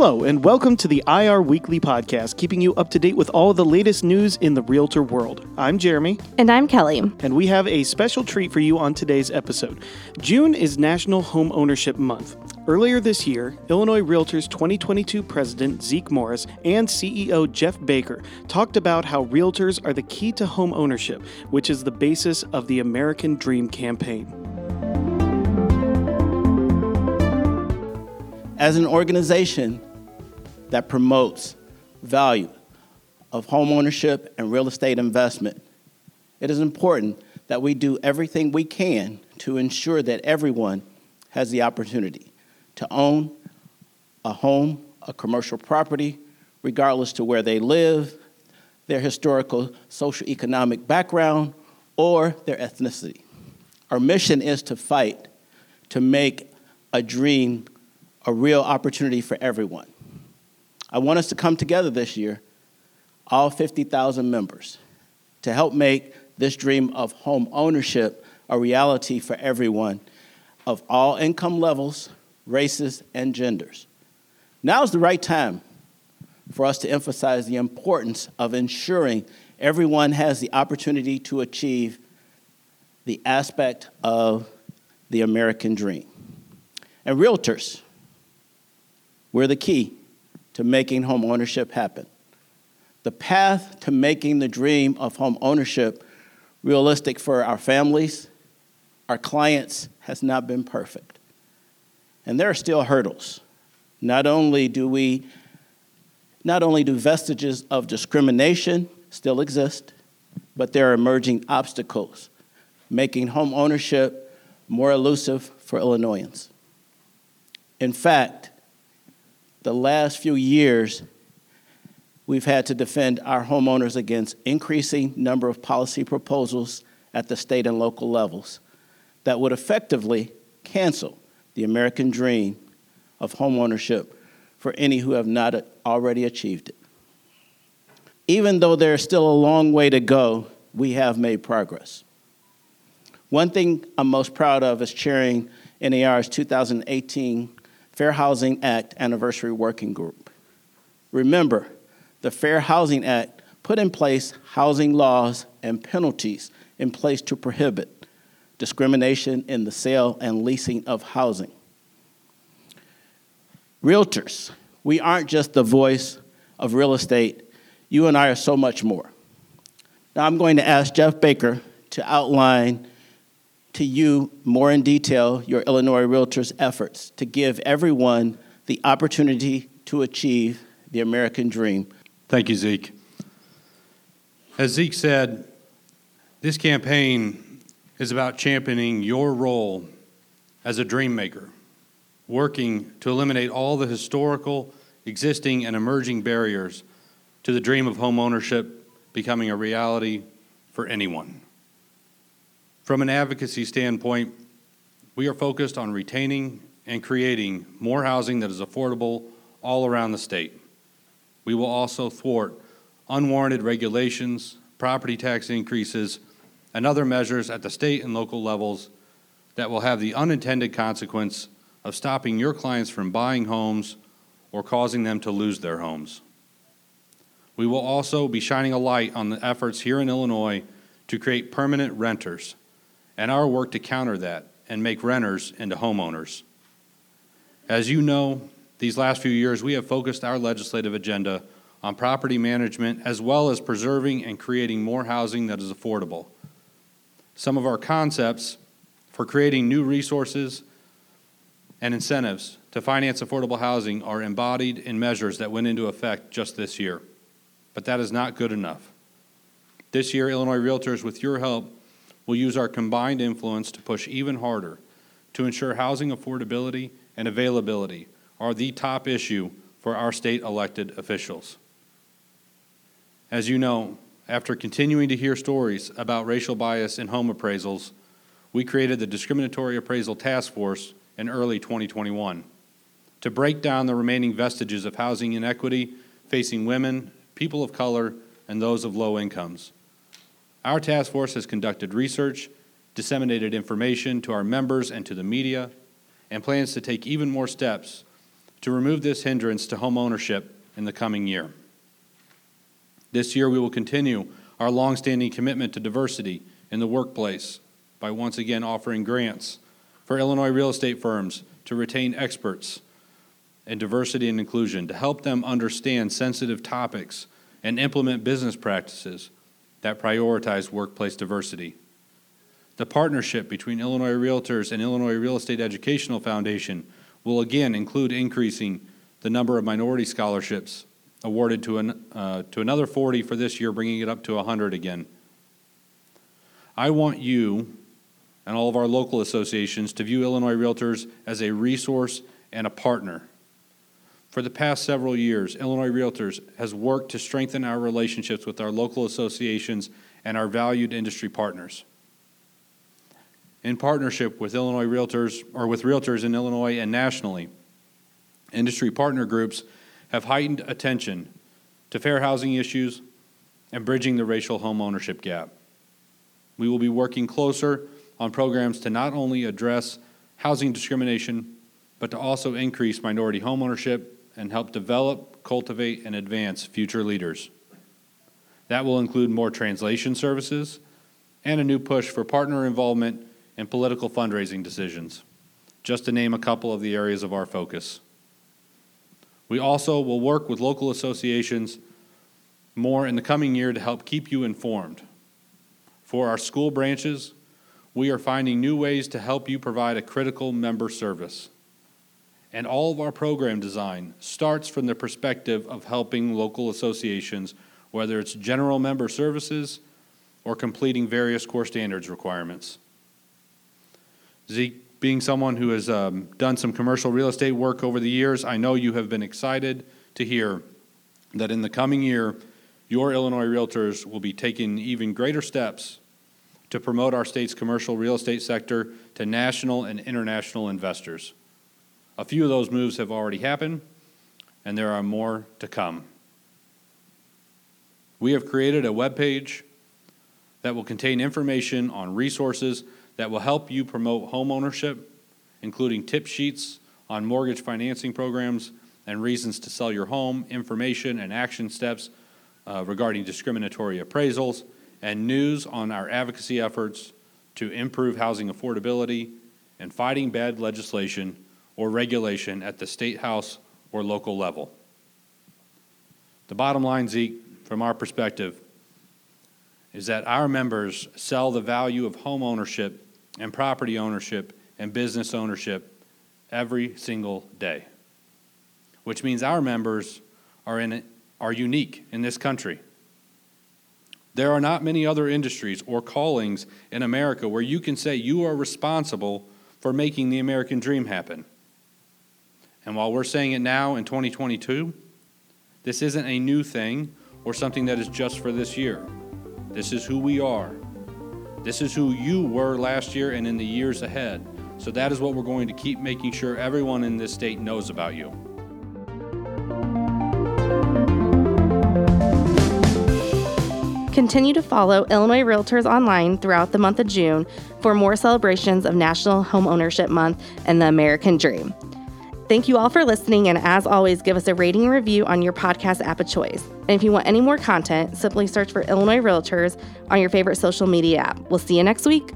Hello, and welcome to the IR Weekly Podcast, keeping you up to date with all the latest news in the realtor world. I'm Jeremy. And I'm Kelly. And we have a special treat for you on today's episode. June is National Home Ownership Month. Earlier this year, Illinois Realtors 2022 President Zeke Morris and CEO Jeff Baker talked about how realtors are the key to home ownership, which is the basis of the American Dream campaign. As an organization that promotes value of home ownership and real estate investment, it is important that we do everything we can to ensure that everyone has the opportunity to own a home, a commercial property, regardless to where they live, their historical social economic background, or their ethnicity. Our mission is to fight to make a dream a real opportunity for everyone. I want us to come together this year, all 50,000 members, to help make this dream of home ownership a reality for everyone of all income levels, races, and genders. Now is the right time for us to emphasize the importance of ensuring everyone has the opportunity to achieve the aspect of the American dream. And realtors, we're the key to making home ownership happen. The path to making the dream of home ownership realistic for our families, our clients, has not been perfect. And there are still hurdles. Not only do we not only do vestiges of discrimination still exist, but there are emerging obstacles making home ownership more elusive for Illinoisans. In fact, the last few years, we've had to defend our homeowners against increasing number of policy proposals at the state and local levels that would effectively cancel the American dream of homeownership for any who have not already achieved it. Even though there's still a long way to go, we have made progress. One thing I'm most proud of is chairing NAR's 2018 Fair Housing Act Anniversary Working Group. Remember, the Fair Housing Act put in place housing laws and penalties in place to prohibit discrimination in the sale and leasing of housing. Realtors, we aren't just the voice of real estate, you and I are so much more. Now, I'm going to ask Jeff Baker to outline to you more in detail your Illinois Realtors' efforts to give everyone the opportunity to achieve the American dream. Thank you, Zeke. As Zeke said, this campaign is about championing your role as a dream maker, working to eliminate all the historical, existing, and emerging barriers to the dream of home ownership becoming a reality for anyone. From an advocacy standpoint, we are focused on retaining and creating more housing that is affordable all around the state. We will also thwart unwarranted regulations, property tax increases, and other measures at the state and local levels that will have the unintended consequence of stopping your clients from buying homes or causing them to lose their homes. We will also be shining a light on the efforts here in Illinois to create permanent renters and our work to counter that and make renters into homeowners. As you know, these last few years we have focused our legislative agenda on property management as well as preserving and creating more housing that is affordable. Some of our concepts for creating new resources and incentives to finance affordable housing are embodied in measures that went into effect just this year. But that is not good enough. This year, Illinois Realtors, with your help, will use our combined influence to push even harder to ensure housing affordability and availability are the top issue for our state elected officials. As you know, after continuing to hear stories about racial bias in home appraisals, we created the Discriminatory Appraisal Task Force in early 2021 to break down the remaining vestiges of housing inequity facing women, people of color, and those of low incomes. Our task force has conducted research, disseminated information to our members and to the media, and plans to take even more steps to remove this hindrance to home ownership in the coming year. This year, we will continue our longstanding commitment to diversity in the workplace by once again offering grants for Illinois real estate firms to retain experts in diversity and inclusion to help them understand sensitive topics and implement business practices that prioritize workplace diversity. The partnership between Illinois Realtors and Illinois Real Estate Educational Foundation will again include increasing the number of minority scholarships awarded to, an, uh, to another 40 for this year, bringing it up to 100 again. I want you and all of our local associations to view Illinois Realtors as a resource and a partner. For the past several years, Illinois Realtors has worked to strengthen our relationships with our local associations and our valued industry partners. In partnership with Illinois Realtors, or with realtors in Illinois and nationally, industry partner groups have heightened attention to fair housing issues and bridging the racial home ownership gap. We will be working closer on programs to not only address housing discrimination, but to also increase minority homeownership and help develop, cultivate, and advance future leaders. That will include more translation services and a new push for partner involvement in political fundraising decisions, just to name a couple of the areas of our focus. We also will work with local associations more in the coming year to help keep you informed. For our school branches, we are finding new ways to help you provide a critical member service. And all of our program design starts from the perspective of helping local associations, whether it's general member services or completing various core standards requirements. Zeke being someone who has um, done some commercial real estate work over the years, I know you have been excited to hear that in the coming year, your Illinois realtors will be taking even greater steps to promote our state's commercial real estate sector to national and international investors. A few of those moves have already happened, and there are more to come. We have created a web page that will contain information on resources that will help you promote home ownership, including tip sheets on mortgage financing programs and reasons to sell your home, information and action steps uh, regarding discriminatory appraisals, and news on our advocacy efforts to improve housing affordability and fighting bad legislation or regulation at the state house or local level. The bottom line, Zeke, from our perspective, is that our members sell the value of home ownership and property ownership and business ownership every single day, which means our members are, in, are unique in this country. There are not many other industries or callings in America where you can say you are responsible for making the American dream happen. And while we're saying it now in 2022, this isn't a new thing or something that is just for this year. This is who we are. This is who you were last year and in the years ahead. So that is what we're going to keep making sure everyone in this state knows about you. Continue to follow Illinois Realtors online throughout the month of June for more celebrations of National Homeownership Month and the American Dream. Thank you all for listening, and as always, give us a rating and review on your podcast app of choice. And if you want any more content, simply search for Illinois Realtors on your favorite social media app. We'll see you next week.